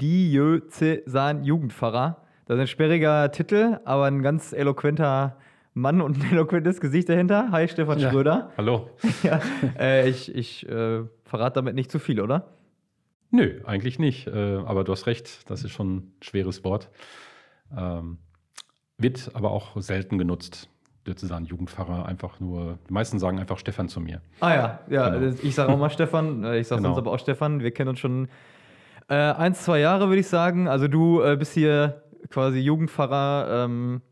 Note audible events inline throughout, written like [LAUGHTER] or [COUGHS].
Diözesan Jugendpfarrer. Das ist ein sperriger Titel, aber ein ganz eloquenter Mann und ein [LAUGHS] eloquentes Gesicht dahinter. Hi, Stefan Ja. Schröder. [LAUGHS] Hallo. [LAUGHS] Ja, äh, ich ich äh, verrate damit nicht zu viel, oder? Nö, eigentlich nicht. Äh, aber du hast recht, das ist schon ein schweres Wort. Ähm, wird aber auch selten genutzt. Sozusagen Jugendpfarrer einfach nur, die meisten sagen einfach Stefan zu mir. Ah ja, ja, Genau. ich sage auch mal Stefan, äh, ich sage Genau. sonst aber auch Stefan. Wir kennen uns schon äh, ein, zwei Jahre, würde ich sagen. Also du äh, bist hier quasi Jugendpfarrer ähm,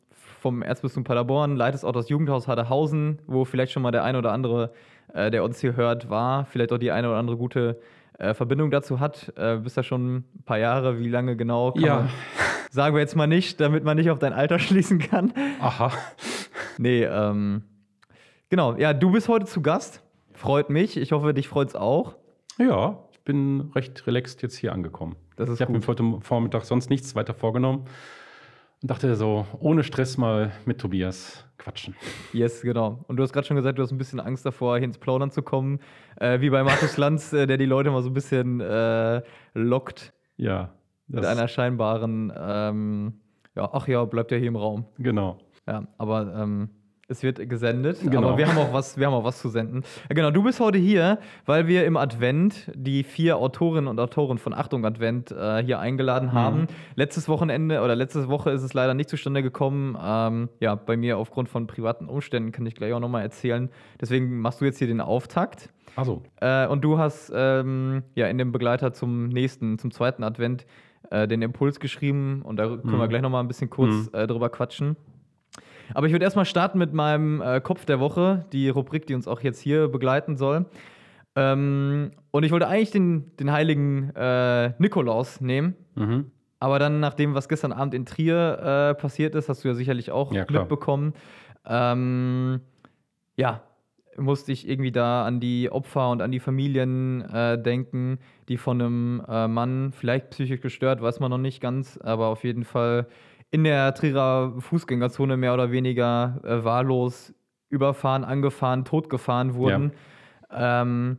vom Erzbistum Paderborn, leitest auch das Jugendhaus Haderhausen, wo vielleicht schon mal der eine oder andere, äh, der uns hier hört, war, vielleicht auch die eine oder andere gute äh, Verbindung dazu hat. Äh, bist ja schon ein paar Jahre, wie lange genau? Ja. man, sagen wir jetzt mal nicht, damit man nicht auf dein Alter [LAUGHS] schließen kann. Aha. Nee, ähm, genau. Ja, du bist heute zu Gast. Freut mich. Ich hoffe, dich freut's auch. Ja, bin recht relaxed jetzt hier angekommen. Das ist ich habe mir heute Vormittag sonst nichts weiter vorgenommen und dachte so, ohne Stress mal mit Tobias quatschen. Yes, genau. Und du hast gerade schon gesagt, du hast ein bisschen Angst davor, hier ins Plaudern zu kommen. Äh, wie bei Markus Lanz, äh, der die Leute mal so ein bisschen äh, lockt Ja, mit einer scheinbaren, ähm, ja, ach ja, bleibt ja hier im Raum. genau. Ja, aber ähm, es wird gesendet. Genau. Aber wir haben auch was, wir haben auch was zu senden. Ja, genau, du bist heute hier, weil wir im Advent die vier Autorinnen und Autoren von Achtung Advent äh, hier eingeladen haben. Letztes Wochenende oder letzte Woche ist es leider nicht zustande gekommen. Ähm, ja, bei mir aufgrund von privaten Umständen kann ich gleich auch nochmal erzählen. Deswegen machst du jetzt hier den Auftakt. Also, Äh, und du hast ähm, ja in dem Begleiter zum nächsten, zum zweiten Advent äh, den Impuls geschrieben und da können wir Mhm. gleich nochmal ein bisschen kurz äh, drüber quatschen. Aber ich würde erstmal starten mit meinem äh, Kopf der Woche, die Rubrik, die uns auch jetzt hier begleiten soll. Ähm, und ich wollte eigentlich den, den heiligen äh, Nikolaus nehmen. mhm. Aber dann, nach dem, was gestern Abend in Trier äh, passiert ist, hast du ja sicherlich auch Ja, klar. mitbekommen, ähm, ja, musste ich irgendwie da an die Opfer und an die Familien äh, denken, die von einem äh, Mann, vielleicht psychisch gestört, weiß man noch nicht ganz, aber auf jeden Fall in der Trierer Fußgängerzone mehr oder weniger äh, wahllos überfahren, angefahren, totgefahren wurden. Ähm,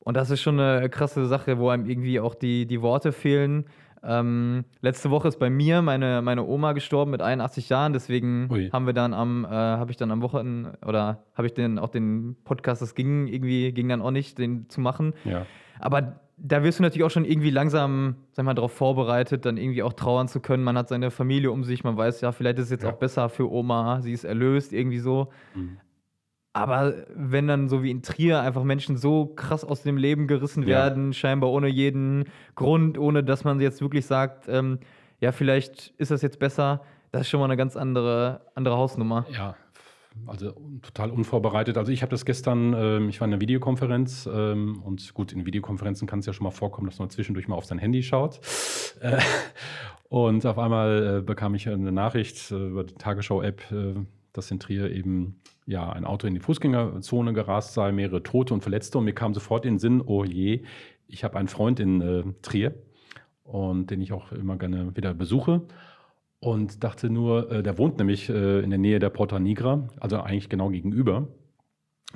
und das ist schon eine krasse Sache, wo einem irgendwie auch die, die Worte fehlen. Ähm, letzte Woche ist bei mir meine, meine Oma gestorben mit 81 Jahren, deswegen Ui. haben wir dann am, äh, habe ich dann am Wochenende oder habe ich den auch den Podcast, das ging irgendwie, ging dann auch nicht, den zu machen. ja. Aber da wirst du natürlich auch schon irgendwie langsam, sag mal, darauf vorbereitet, dann irgendwie auch trauern zu können. Man hat seine Familie um sich, man weiß, ja, vielleicht ist es jetzt Ja. auch besser für Oma, sie ist erlöst, irgendwie so. Mhm. Aber wenn dann so wie in Trier einfach Menschen so krass aus dem Leben gerissen Ja. werden, scheinbar ohne jeden Grund, ohne dass man jetzt wirklich sagt, ähm, ja, vielleicht ist das jetzt besser, das ist schon mal eine ganz andere, andere Hausnummer. Ja, also total unvorbereitet. Also ich habe das gestern, ähm, ich war in einer Videokonferenz ähm, und gut, in Videokonferenzen kann es ja schon mal vorkommen, dass man zwischendurch mal auf sein Handy schaut. Äh, [LAUGHS] und auf einmal äh, bekam ich eine Nachricht äh, über die Tagesschau-App, äh, dass in Trier eben ja ein Auto in die Fußgängerzone gerast sei, mehrere Tote und Verletzte. Und mir kam sofort in den Sinn, oh je, ich habe einen Freund in äh, Trier und den ich auch immer gerne wieder besuche. Und dachte nur, äh, der wohnt nämlich äh, in der Nähe der Porta Nigra, also eigentlich genau gegenüber.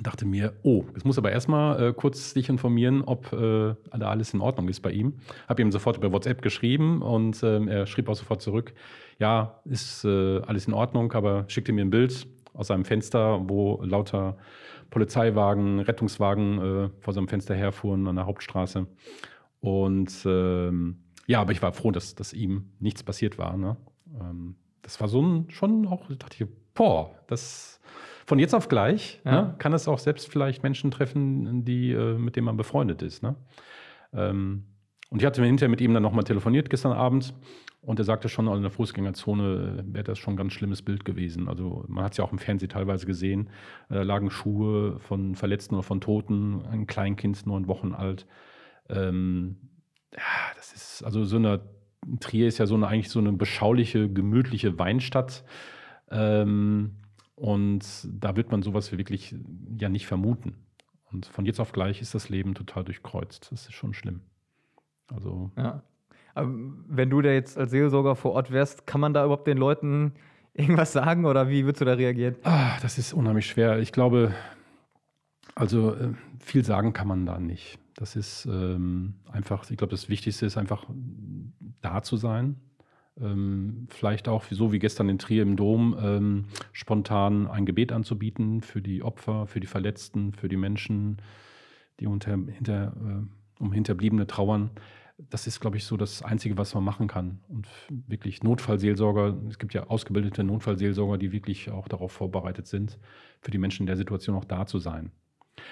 Dachte mir, oh, jetzt muss aber erstmal äh, kurz dich informieren, ob äh, alles in Ordnung ist bei ihm. Habe ihm sofort über WhatsApp geschrieben und ähm, er schrieb auch sofort zurück, ja, ist äh, alles in Ordnung, aber schickte mir ein Bild aus seinem Fenster, wo lauter Polizeiwagen, Rettungswagen äh, vor seinem Fenster herfuhren an der Hauptstraße. Und ähm, ja, aber ich war froh, dass, dass ihm nichts passiert war. Ne? Ähm, das war so ein, schon auch, da dachte ich, boah, das von jetzt auf gleich Ja. ne, kann es auch selbst vielleicht Menschen treffen, die, äh, mit denen man befreundet ist. Ne? Ähm, und ich hatte mir hinterher mit ihm dann nochmal telefoniert gestern Abend und er sagte schon, in der Fußgängerzone äh, wäre das schon ein ganz schlimmes Bild gewesen. Also man hat es ja auch im Fernsehen teilweise gesehen. Äh, Da lagen Schuhe von Verletzten oder von Toten, ein Kleinkind, neun Wochen alt. Ähm, ja, das ist, also so eine, Trier ist ja so eine, eigentlich so eine beschauliche, gemütliche Weinstadt. Ähm, und da wird man sowas wirklich ja nicht vermuten. Und von jetzt auf gleich ist das Leben total durchkreuzt. Das ist schon schlimm. Also, Ja. Aber wenn du da jetzt als Seelsorger vor Ort wärst, kann man da überhaupt den Leuten [LAUGHS] irgendwas sagen oder wie würdest du da reagieren? ah, das ist unheimlich schwer. Ich glaube, also äh, viel sagen kann man da nicht. Das ist ähm, einfach, ich glaube, das Wichtigste ist einfach da zu sein. Ähm, vielleicht auch, so wie gestern in Trier im Dom, ähm, spontan ein Gebet anzubieten für die Opfer, für die Verletzten, für die Menschen, die unter, hinter, äh, um Hinterbliebene trauern. Das ist, glaube ich, so das Einzige, was man machen kann. Und wirklich Notfallseelsorger, es gibt ja ausgebildete Notfallseelsorger, die wirklich auch darauf vorbereitet sind, für die Menschen in der Situation auch da zu sein.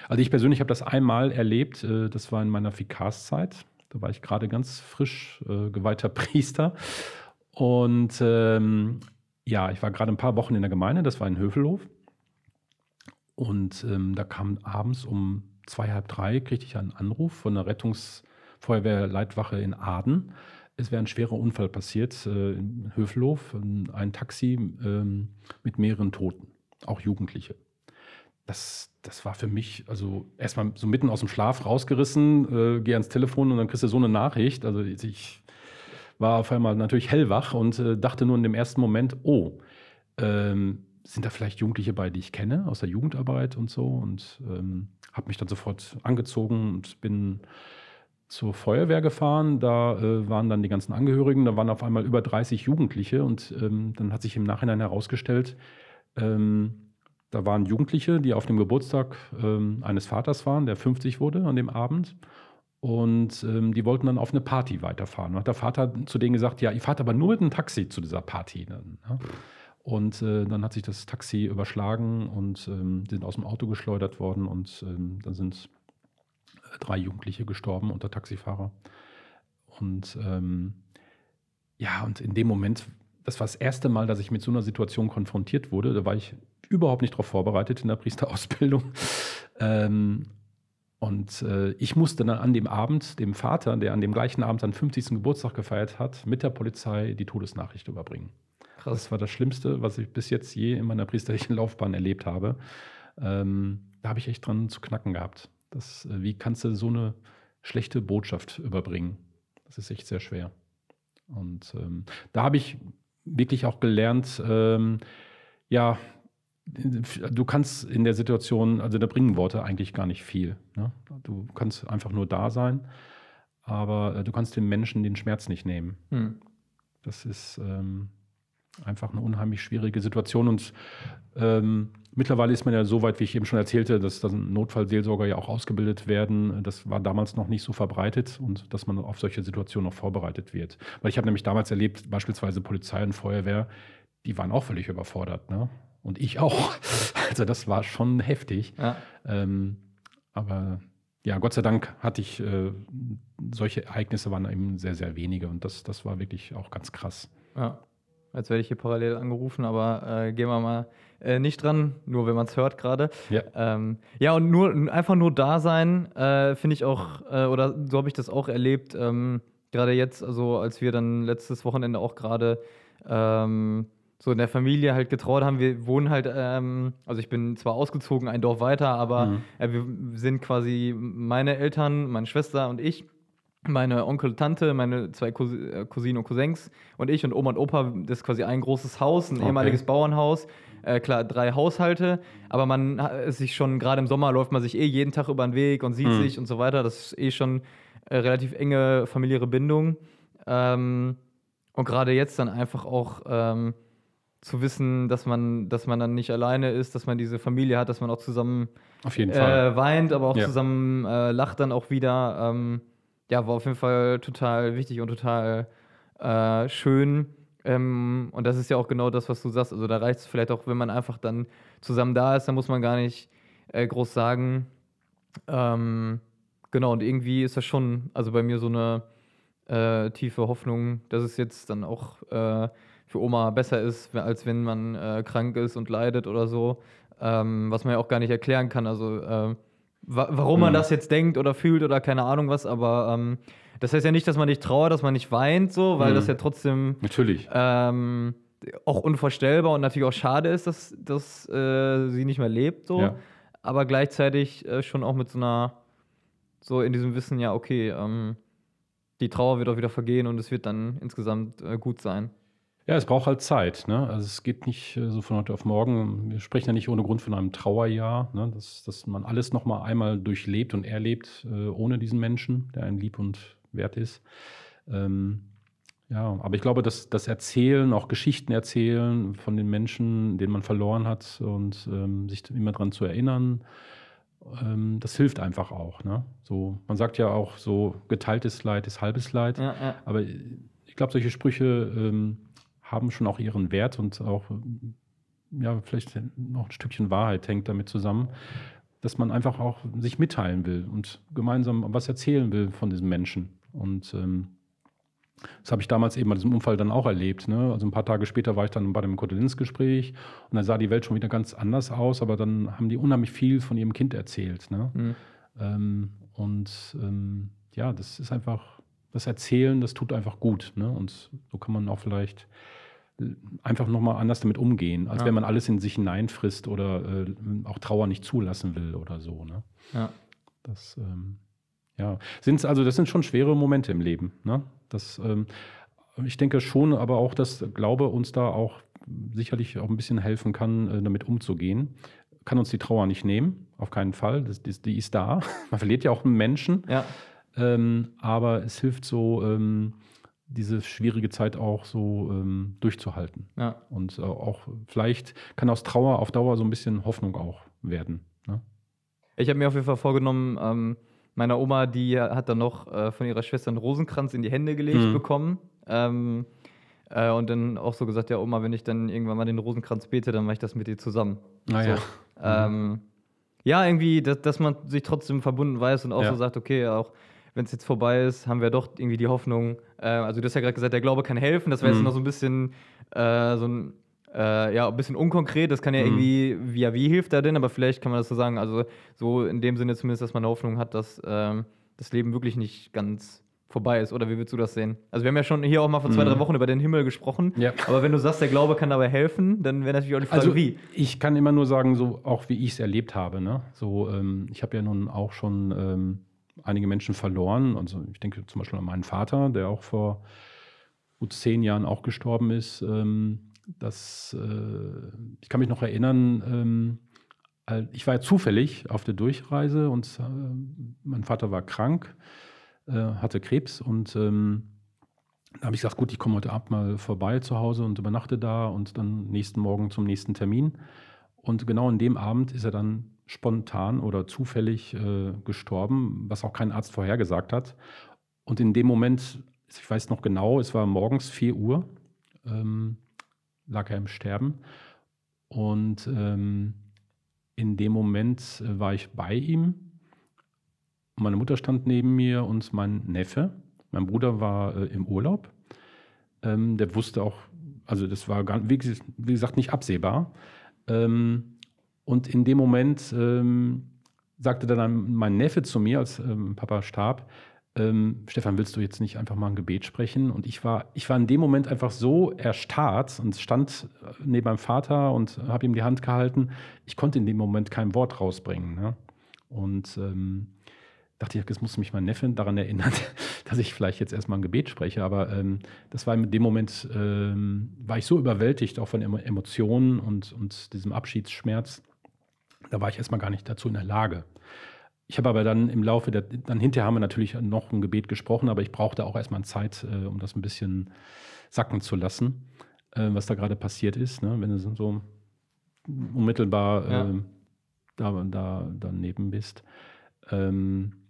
Also ich persönlich habe das einmal erlebt, äh, das war in meiner Fikaszeit. Da war ich gerade ganz frisch äh, geweihter [LAUGHS] Priester. Und ähm, ja, ich war gerade ein paar Wochen in der Gemeinde, das war in Hövelhof. Und ähm, da kam abends um zwei, halb drei, kriegte ich einen Anruf von der Rettungsfeuerwehrleitwache in Aden. Es wäre ein schwerer Unfall passiert äh, in Hövelhof, ein Taxi ähm, mit mehreren Toten, auch Jugendliche. Das, das war für mich, also erstmal so mitten aus dem Schlaf rausgerissen, äh, gehe ans Telefon und dann kriegst du so eine Nachricht. Also ich war auf einmal natürlich hellwach und äh, dachte nur in dem ersten Moment, oh, ähm, sind da vielleicht Jugendliche bei, die ich kenne aus der Jugendarbeit und so und ähm, habe mich dann sofort angezogen und bin zur Feuerwehr gefahren. Da äh, waren dann die ganzen Angehörigen, da waren auf einmal über 30 Jugendliche und ähm, dann hat sich im Nachhinein herausgestellt, ähm, da waren Jugendliche, die auf dem Geburtstag ähm, eines Vaters waren, der 50 wurde an dem Abend. Und ähm, die wollten dann auf eine Party weiterfahren. Und hat der Vater zu denen gesagt, ja, ich fahrt aber nur mit einem Taxi zu dieser Party. Dann, ne? Und äh, dann hat sich das Taxi überschlagen und ähm, sind aus dem Auto geschleudert worden und ähm, dann sind äh, drei Jugendliche gestorben unter Taxifahrer. Und ähm, ja, und in dem Moment, das war das erste Mal, dass ich mit so einer Situation konfrontiert wurde. Da war ich überhaupt nicht darauf vorbereitet in der Priesterausbildung. [LAUGHS] Ähm, und äh, ich musste dann an dem Abend dem Vater, der an dem gleichen Abend seinen 50. Geburtstag gefeiert hat, mit der Polizei die Todesnachricht überbringen. Krass. Das war das Schlimmste, was ich bis jetzt je in meiner priesterlichen Laufbahn erlebt habe. Ähm, da habe ich echt dran zu knacken gehabt. Das, äh, wie kannst du so eine schlechte Botschaft überbringen? Das ist echt sehr schwer. Und ähm, da habe ich wirklich auch gelernt, ähm, ja, du kannst in der Situation, also da bringen Worte eigentlich gar nicht viel. Ne? Du kannst einfach nur da sein, aber äh, du kannst den Menschen den Schmerz nicht nehmen. Hm. Das ist ähm, einfach eine unheimlich schwierige Situation und ähm, mittlerweile ist man ja so weit, wie ich eben schon erzählte, dass dann Notfallseelsorger ja auch ausgebildet werden. Das war damals noch nicht so verbreitet und dass man auf solche Situationen noch vorbereitet wird. Weil ich habe nämlich damals erlebt, beispielsweise Polizei und Feuerwehr, die waren auch völlig überfordert. Ne? Und ich auch. [LAUGHS] Also das war schon heftig. Ja. Ähm, aber ja, Gott sei Dank hatte ich äh, solche Ereignisse waren eben sehr, sehr wenige und das, das war wirklich auch ganz krass. Ja. Jetzt werde ich hier parallel angerufen, aber äh, gehen wir mal äh, nicht dran, nur wenn man es hört gerade. Ja. Ähm, ja, und nur einfach nur da sein, äh, finde ich auch, äh, oder so habe ich das auch erlebt, ähm, gerade jetzt, also als wir dann letztes Wochenende auch gerade ähm, so in der Familie halt getraut haben. Wir wohnen halt, ähm, also ich bin zwar ausgezogen, ein Dorf weiter, aber mhm. äh, wir sind quasi meine Eltern, meine Schwester und ich, meine Onkel, Tante, meine zwei Cous äh, Cousinen und Cousins und ich und Oma und Opa. Das ist quasi ein großes Haus, ein okay. ehemaliges Bauernhaus. Äh, klar, drei Haushalte, aber man ist sich schon, gerade im Sommer läuft man sich eh jeden Tag über den Weg und sieht mhm. sich und so weiter. Das ist eh schon äh, relativ enge familiäre Bindung. Ähm, und gerade jetzt dann einfach auch ähm, zu wissen, dass man, dass man dann nicht alleine ist, dass man diese Familie hat, dass man auch zusammen äh, weint, aber auch ja. zusammen äh, lacht dann auch wieder. Ähm, ja, war auf jeden Fall total wichtig und total äh, schön. Ähm, und das ist ja auch genau das, was du sagst. Also da reicht es vielleicht auch, wenn man einfach dann zusammen da ist, dann muss man gar nicht äh, groß sagen. Ähm, genau, und irgendwie ist das schon, also bei mir so eine äh, tiefe Hoffnung, dass es jetzt dann auch äh, für Oma besser ist, als wenn man äh, krank ist und leidet oder so. Ähm, was man ja auch gar nicht erklären kann. Also äh, wa warum mhm. man das jetzt denkt oder fühlt oder keine Ahnung was, aber ähm, das heißt ja nicht, dass man nicht trauert, dass man nicht weint, so, weil mhm. das ja trotzdem natürlich ähm, auch unvorstellbar und natürlich auch schade ist, dass, dass äh, sie nicht mehr lebt, so. Ja. Aber gleichzeitig äh, schon auch mit so einer, so in diesem Wissen, ja, okay, ähm, die Trauer wird auch wieder vergehen und es wird dann insgesamt äh, gut sein. Ja, es braucht halt Zeit. Ne? Also es geht nicht äh, so von heute auf morgen. Wir sprechen ja nicht ohne Grund von einem Trauerjahr, ne? dass, dass man alles nochmal einmal durchlebt und erlebt, äh, ohne diesen Menschen, der einem lieb und wert ist. Ähm, ja, aber ich glaube, dass das Erzählen, auch Geschichten erzählen von den Menschen, denen man verloren hat und ähm, sich immer daran zu erinnern, ähm, das hilft einfach auch. Ne? So, man sagt ja auch so, geteiltes Leid ist halbes Leid. Ja, ja. Aber ich glaube, solche Sprüche ähm, haben schon auch ihren Wert und auch, ja, vielleicht noch ein Stückchen Wahrheit hängt damit zusammen, dass man einfach auch sich mitteilen will und gemeinsam was erzählen will von diesen Menschen. Und ähm, das habe ich damals eben bei diesem Unfall dann auch erlebt. Ne? Also ein paar Tage später war ich dann bei dem Kondolenzgespräch und dann sah die Welt schon wieder ganz anders aus, aber dann haben die unheimlich viel von ihrem Kind erzählt. Ne? Mhm. Ähm, und ähm, ja, das ist einfach, das Erzählen, das tut einfach gut. Ne? Und so kann man auch vielleicht einfach nochmal anders damit umgehen, als ja. wenn man alles in sich hineinfrisst oder äh, auch Trauer nicht zulassen will oder so. Ne? Ja. Das, ähm, ja, sind's also das sind schon schwere Momente im Leben. Ne? Das, ähm, ich denke schon, aber auch, dass Glaube uns da auch sicherlich auch ein bisschen helfen kann, äh, damit umzugehen. Kann uns die Trauer nicht nehmen, auf keinen Fall. Das, das, die ist da. [LAUGHS] Man verliert ja auch einen Menschen. Ja. Ähm, aber es hilft so, ähm, diese schwierige Zeit auch so ähm, durchzuhalten. Ja. Und äh, auch vielleicht kann aus Trauer auf Dauer so ein bisschen Hoffnung auch werden. Ne? Ich habe mir auf jeden Fall vorgenommen, ähm, meiner Oma, die hat dann noch äh, von ihrer Schwester einen Rosenkranz in die Hände gelegt mhm. bekommen. Ähm, äh, und dann auch so gesagt, ja Oma, wenn ich dann irgendwann mal den Rosenkranz bete, dann mache ich das mit dir zusammen. Ah, so. ja. Ähm, ja, irgendwie, dass, dass, man sich trotzdem verbunden weiß und auch ja. so sagt, okay, auch wenn es jetzt vorbei ist, haben wir doch irgendwie die Hoffnung. Äh, also du hast ja gerade gesagt, der Glaube kann helfen. Das wäre mhm. jetzt noch so ein bisschen äh, so ein äh, ja, ein bisschen unkonkret, das kann ja mhm. irgendwie, ja, wie hilft er denn? Aber vielleicht kann man das so sagen, also so in dem Sinne zumindest, dass man eine Hoffnung hat, dass ähm, das Leben wirklich nicht ganz vorbei ist. Oder wie würdest du das sehen? Also wir haben ja schon hier auch mal vor zwei, mhm. drei Wochen über den Himmel gesprochen. Ja. Aber wenn du sagst, der Glaube kann dabei helfen, dann wäre natürlich auch die Frage, also, wie. Ich kann immer nur sagen, so auch wie ich es erlebt habe. Ne? So, ähm, ich habe ja nun auch schon ähm, einige Menschen verloren. Also ich denke zum Beispiel an meinen Vater, der auch vor gut zehn Jahren auch gestorben ist. Ähm, das, äh, ich kann mich noch erinnern, ähm, ich war ja zufällig auf der Durchreise und äh, mein Vater war krank, äh, hatte Krebs und ähm, da habe ich gesagt, gut, ich komme heute Abend mal vorbei zu Hause und übernachte da und dann nächsten Morgen zum nächsten Termin. Und genau in dem Abend ist er dann spontan oder zufällig äh, gestorben, was auch kein Arzt vorhergesagt hat. Und in dem Moment, ich weiß noch genau, es war morgens 4 Uhr, ähm, lag er im Sterben. Und ähm, in dem Moment äh, war ich bei ihm. Meine Mutter stand neben mir und mein Neffe. Mein Bruder war äh, im Urlaub. Ähm, der wusste auch, also das war, gar, wie, wie gesagt, nicht absehbar. Ähm, und in dem Moment ähm, sagte dann mein Neffe zu mir, als ähm, Papa starb, ähm, Stefan, willst du jetzt nicht einfach mal ein Gebet sprechen? Und ich war, ich war in dem Moment einfach so erstarrt und stand äh, neben meinem Vater und habe ihm die Hand gehalten. Ich konnte in dem Moment kein Wort rausbringen. Ne? Und ähm, dachte ich, jetzt muss mich mein Neffe daran erinnern, [LAUGHS] dass ich vielleicht jetzt erstmal ein Gebet spreche. Aber ähm, das war in dem Moment, ähm, war ich so überwältigt auch von Emotionen und, und diesem Abschiedsschmerz. Da war ich erstmal gar nicht dazu in der Lage. Ich habe aber dann im Laufe der, dann hinterher haben wir natürlich noch ein Gebet gesprochen, aber ich brauchte auch erstmal Zeit, äh, um das ein bisschen sacken zu lassen, äh, was da gerade passiert ist. Ne? Wenn du so unmittelbar ja. äh, da, da daneben bist. Ähm,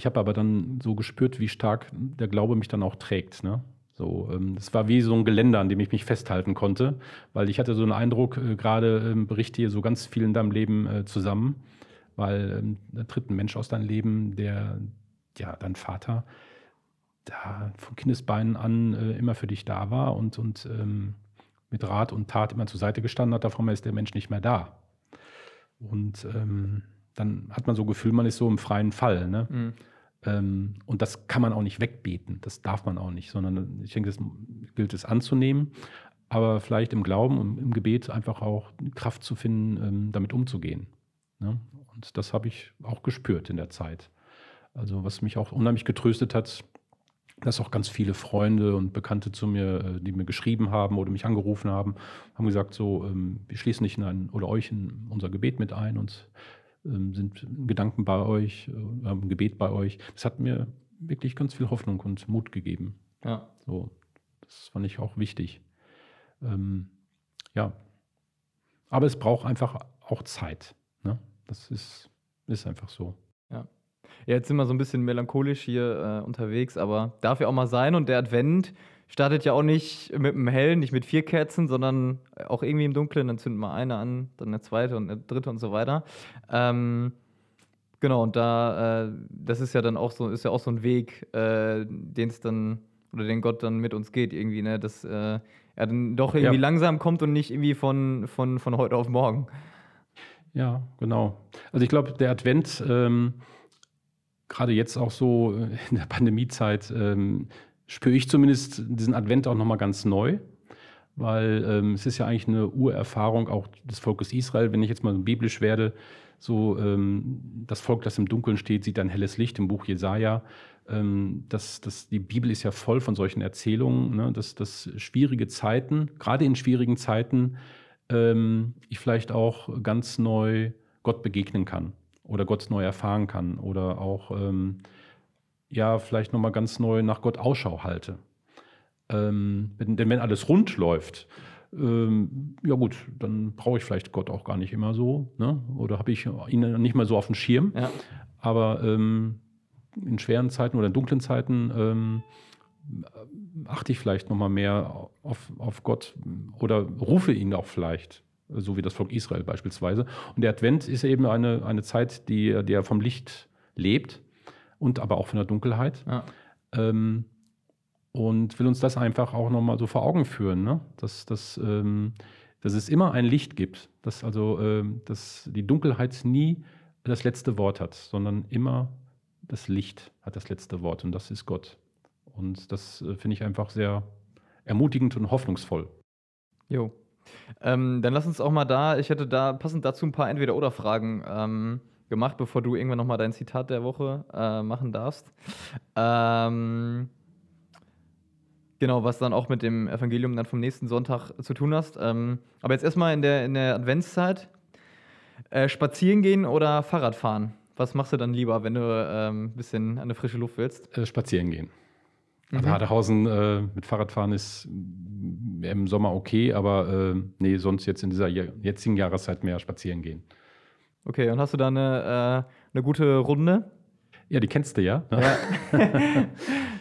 ich habe aber dann so gespürt, wie stark der Glaube mich dann auch trägt. Ne? So, ähm, das war wie so ein Geländer, an dem ich mich festhalten konnte, weil ich hatte so einen Eindruck, äh, gerade ähm, berichte hier so ganz viel in deinem Leben äh, zusammen weil ähm, da tritt ein Mensch aus deinem Leben, der, ja, dein Vater, da von Kindesbeinen an äh, immer für dich da war und, und ähm, mit Rat und Tat immer zur Seite gestanden hat, davon ist der Mensch nicht mehr da. Und ähm, dann hat man so Gefühl, man ist so im freien Fall. Ne? Mhm. Ähm, und das kann man auch nicht wegbeten, das darf man auch nicht, sondern ich denke, es gilt es anzunehmen, aber vielleicht im Glauben und im Gebet einfach auch Kraft zu finden, ähm, damit umzugehen. Ne? Und das habe ich auch gespürt in der Zeit. Also was mich auch unheimlich getröstet hat, dass auch ganz viele Freunde und Bekannte zu mir, äh, die mir geschrieben haben oder mich angerufen haben, haben gesagt, so, ähm, wir schließen nicht in ein, oder euch in unser Gebet mit ein und sind in Gedanken bei euch, äh, Gebet bei euch. Das hat mir wirklich ganz viel Hoffnung und Mut gegeben. Ja. So, Das fand ich auch wichtig. Ähm, ja. Aber es braucht einfach auch Zeit. Ne? Das ist, ist einfach so. Ja. ja, jetzt sind wir so ein bisschen melancholisch hier äh, unterwegs, aber darf ja auch mal sein. Und der Advent startet ja auch nicht mit einem hellen, nicht mit vier Kerzen, sondern auch irgendwie im Dunklen. Dann zünden wir eine an, dann eine zweite und eine dritte und so weiter. Ähm, genau, und da, äh, das ist ja dann auch so, ist ja auch so ein Weg, äh, den es dann, oder den Gott dann mit uns geht, irgendwie, ne? Dass äh, er dann doch irgendwie ja. langsam kommt und nicht irgendwie von, von, von heute auf morgen. Ja, genau. Also ich glaube, der Advent, ähm, gerade jetzt auch so in der Pandemiezeit, ähm, spüre ich zumindest diesen Advent auch nochmal ganz neu, weil ähm, es ist ja eigentlich eine Urerfahrung auch des Volkes Israel, wenn ich jetzt mal biblisch werde, so ähm, das Volk, das im Dunkeln steht, sieht ein helles Licht im Buch Jesaja. Ähm, das, das, die Bibel ist ja voll von solchen Erzählungen, ne, dass, dass schwierige Zeiten, gerade in schwierigen Zeiten, ähm, ich vielleicht auch ganz neu Gott begegnen kann oder Gott neu erfahren kann oder auch ähm, ja vielleicht nochmal ganz neu nach Gott Ausschau halte. Ähm, denn wenn alles rund läuft, ähm, ja gut, dann brauche ich vielleicht Gott auch gar nicht immer so, ne? oder habe ich ihn nicht mal so auf dem Schirm. Ja. Aber ähm, in schweren Zeiten oder in dunklen Zeiten ähm, achte ich vielleicht nochmal mehr auf, auf Gott oder rufe ihn auch vielleicht, so wie das Volk Israel beispielsweise. Und der Advent ist eben eine, eine Zeit, die, die vom Licht lebt und aber auch von der Dunkelheit. Ja. Ähm, und will uns das einfach auch nochmal so vor Augen führen, ne? dass, dass, ähm, dass es immer ein Licht gibt, dass also ähm, dass die Dunkelheit nie das letzte Wort hat, sondern immer das Licht hat das letzte Wort und das ist Gott. Und das äh, finde ich einfach sehr ermutigend und hoffnungsvoll. Jo. Ähm, dann lass uns auch mal da, ich hätte da passend dazu ein paar Entweder-Oder-Fragen ähm, gemacht, bevor du irgendwann nochmal dein Zitat der Woche äh, machen darfst. Ähm, genau, was dann auch mit dem Evangelium dann vom nächsten Sonntag zu tun hast. Ähm, aber jetzt erstmal in der, in der Adventszeit. Äh, spazieren gehen oder Fahrrad fahren? Was machst du dann lieber, wenn du ein ähm, bisschen an der frische Luft willst? Äh, spazieren gehen. Also mhm. Hadehausen äh, mit Fahrradfahren ist im Sommer okay, aber äh, nee, sonst jetzt in dieser jetzigen Jahreszeit mehr spazieren gehen. Okay, und hast du da eine, äh, eine gute Runde? Ja, die kennst du ja. Ne? ja. [LAUGHS]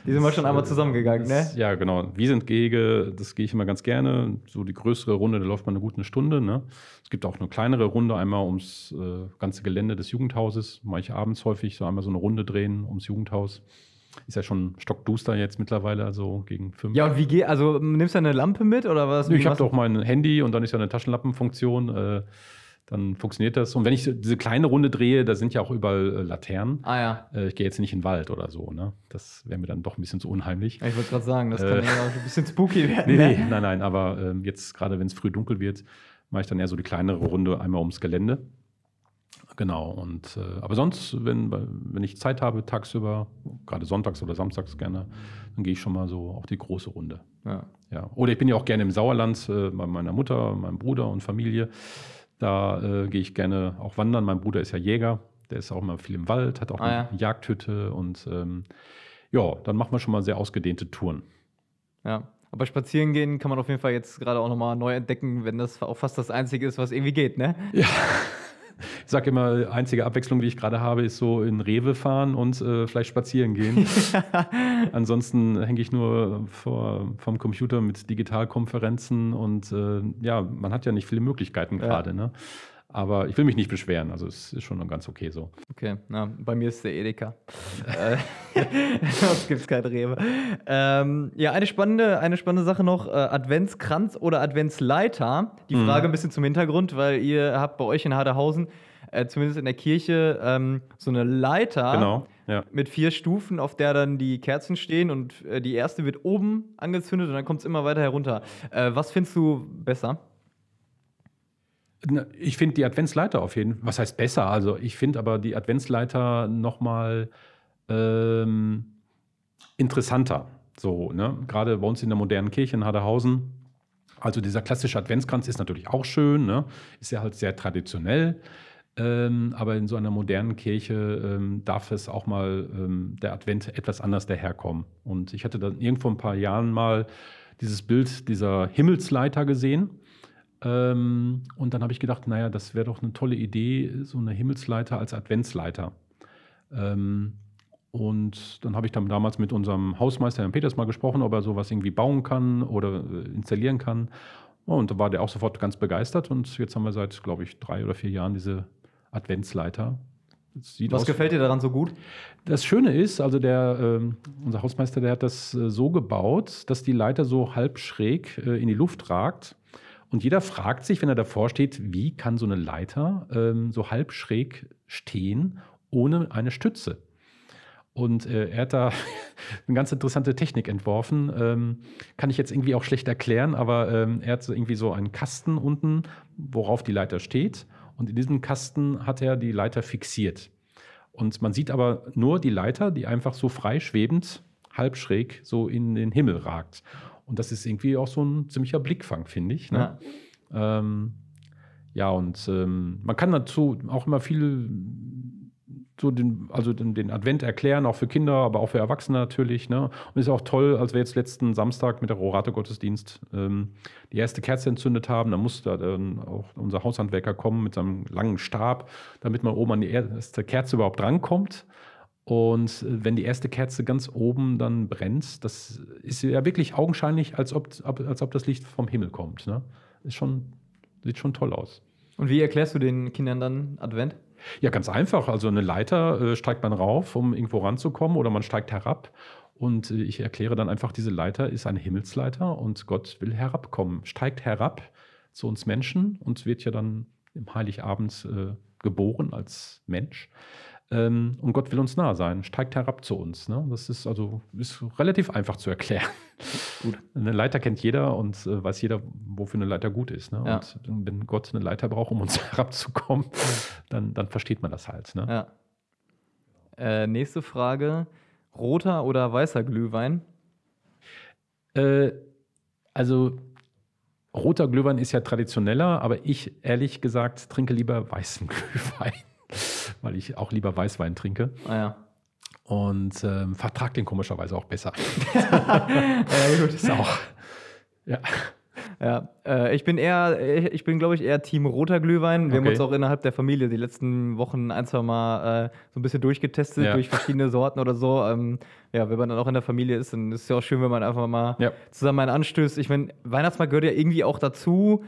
die sind wir schon einmal zusammengegangen, das, ne? Ja, genau. Wiesentgege, das gehe ich immer ganz gerne. So die größere Runde, da läuft man eine gute Stunde. Ne? Es gibt auch eine kleinere Runde, einmal ums äh, ganze Gelände des Jugendhauses. Mache ich abends häufig so einmal so eine Runde drehen ums Jugendhaus. Ist ja schon stockduster jetzt mittlerweile, also gegen fünf. Ja, und wie geht, also nimmst du eine Lampe mit oder was? Ich habe doch mein Handy und dann ist ja eine Taschenlampenfunktion. Äh, dann funktioniert das. Und wenn ich diese kleine Runde drehe, da sind ja auch überall äh, Laternen. Ah ja. Äh, ich gehe jetzt nicht in den Wald oder so, ne? Das wäre mir dann doch ein bisschen zu unheimlich. Ich wollte gerade sagen, das kann äh, ja auch ein bisschen spooky werden. Nee, ne? nee, nein, nein, aber ähm, jetzt gerade, wenn es früh dunkel wird, mache ich dann eher so die kleinere Runde einmal ums Gelände. Genau, und äh, aber sonst, wenn, wenn ich Zeit habe, tagsüber, gerade sonntags oder samstags gerne, dann gehe ich schon mal so auf die große Runde. Ja. ja. Oder ich bin ja auch gerne im Sauerland äh, bei meiner Mutter, meinem Bruder und Familie. Da äh, gehe ich gerne auch wandern. Mein Bruder ist ja Jäger, der ist auch immer viel im Wald, hat auch ah, eine ja. Jagdhütte und ähm, ja, dann macht man schon mal sehr ausgedehnte Touren. Ja, aber spazieren gehen kann man auf jeden Fall jetzt gerade auch nochmal neu entdecken, wenn das auch fast das Einzige ist, was irgendwie geht, ne? Ja. [LAUGHS] Ich sage immer, einzige Abwechslung, die ich gerade habe, ist so in Rewe fahren und äh, vielleicht spazieren gehen. [LAUGHS] Ansonsten hänge ich nur vor, vom Computer mit Digitalkonferenzen und äh, ja, man hat ja nicht viele Möglichkeiten gerade. Ja. Ne? Aber ich will mich nicht beschweren, also es ist schon ganz okay so. Okay, na, bei mir ist der Edeka. Äh, sonst [LAUGHS] gibt es kein Rewe. Ähm, ja, eine spannende, eine spannende Sache noch: äh, Adventskranz oder Adventsleiter. Die mhm. Frage ein bisschen zum Hintergrund, weil ihr habt bei euch in Hadehausen, äh, zumindest in der Kirche, ähm, so eine Leiter. Genau. Ja. Mit vier Stufen, auf der dann die Kerzen stehen und äh, die erste wird oben angezündet und dann kommt es immer weiter herunter. Äh, was findest du besser? Ich finde die Adventsleiter auf jeden Fall, was heißt besser? Also ich finde aber die Adventsleiter nochmal ähm, interessanter. So, ne? Gerade bei uns in der modernen Kirche in Haderhausen. Also dieser klassische Adventskranz ist natürlich auch schön, ne? ist ja halt sehr traditionell. Ähm, aber in so einer modernen Kirche ähm, darf es auch mal ähm, der Advent etwas anders daherkommen. Und ich hatte dann irgendwo ein paar Jahren mal dieses Bild dieser Himmelsleiter gesehen. Ähm, und dann habe ich gedacht, naja, das wäre doch eine tolle Idee, so eine Himmelsleiter als Adventsleiter. Ähm, und dann habe ich dann damals mit unserem Hausmeister, Herrn Peters, mal gesprochen, ob er sowas irgendwie bauen kann oder äh, installieren kann. Und da war der auch sofort ganz begeistert. Und jetzt haben wir seit, glaube ich, drei oder vier Jahren diese Adventsleiter. Was aus. gefällt dir daran so gut? Das Schöne ist, also der, äh, unser Hausmeister, der hat das äh, so gebaut, dass die Leiter so halb schräg äh, in die Luft ragt. Und jeder fragt sich, wenn er davor steht, wie kann so eine Leiter ähm, so halb schräg stehen ohne eine Stütze? Und äh, er hat da [LAUGHS] eine ganz interessante Technik entworfen. Ähm, kann ich jetzt irgendwie auch schlecht erklären, aber ähm, er hat so irgendwie so einen Kasten unten, worauf die Leiter steht. Und in diesem Kasten hat er die Leiter fixiert. Und man sieht aber nur die Leiter, die einfach so frei schwebend, halb schräg, so in den Himmel ragt. Und das ist irgendwie auch so ein ziemlicher Blickfang, finde ich. Ne? Ja. Ähm, ja, und ähm, man kann dazu auch immer viel so den, also den, den, Advent erklären, auch für Kinder, aber auch für Erwachsene natürlich. Ne? Und ist auch toll, als wir jetzt letzten Samstag mit der Rorate-Gottesdienst ähm, die erste Kerze entzündet haben, da musste dann auch unser Haushandwerker kommen mit seinem langen Stab, damit man oben an die erste Kerze überhaupt rankommt. Und wenn die erste Kerze ganz oben dann brennt, das ist ja wirklich augenscheinlich, als ob, als ob das Licht vom Himmel kommt. Ne? Ist schon, sieht schon toll aus. Und wie erklärst du den Kindern dann Advent? Ja, ganz einfach. Also eine Leiter äh, steigt man rauf, um irgendwo ranzukommen, oder man steigt herab. Und äh, ich erkläre dann einfach, diese Leiter ist eine Himmelsleiter und Gott will herabkommen. Steigt herab zu uns Menschen und wird ja dann im Heiligabend äh, geboren als Mensch. Ähm, und Gott will uns nahe sein, steigt herab zu uns. Ne? Das ist also ist relativ einfach zu erklären. Gut. [LAUGHS] Eine Leiter kennt jeder und äh, weiß jeder, wofür eine Leiter gut ist. Ne? Ja. Und wenn Gott eine Leiter braucht, um uns [LAUGHS] herabzukommen, dann, dann versteht man das halt. Ne? Ja. Äh, nächste Frage: Roter oder weißer Glühwein? Äh, also roter Glühwein ist ja traditioneller, aber ich ehrlich gesagt trinke lieber weißen [LAUGHS] Glühwein weil ich auch lieber Weißwein trinke. Ah, ja. Und ähm, vertrag den komischerweise auch besser. [LAUGHS] [LAUGHS] ja, gut. Ist auch. Ja. Ja, äh, ich bin eher, ich bin, glaube ich, eher Team roter Glühwein. Wir okay. haben uns auch innerhalb der Familie die letzten Wochen ein, zwei Mal äh, so ein bisschen durchgetestet ja. durch verschiedene Sorten oder so. Ähm, ja, wenn man dann auch in der Familie ist, dann ist es ja auch schön, wenn man einfach mal ja. zusammen einen anstößt. Ich meine, Weihnachtsmarkt gehört ja irgendwie auch dazu.